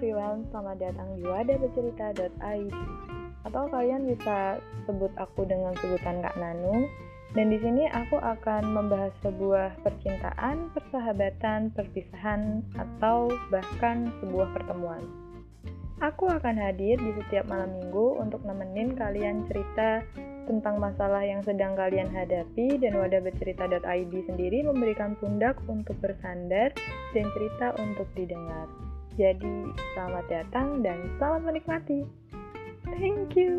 teman-teman, selamat datang di wadahbercerita.id Atau kalian bisa sebut aku dengan sebutan Kak Nanu. Dan di sini aku akan membahas sebuah percintaan, persahabatan, perpisahan, atau bahkan sebuah pertemuan. Aku akan hadir di setiap malam minggu untuk nemenin kalian cerita tentang masalah yang sedang kalian hadapi dan wadah bercerita.id sendiri memberikan pundak untuk bersandar dan cerita untuk didengar. Jadi, selamat datang dan salam menikmati. Thank you.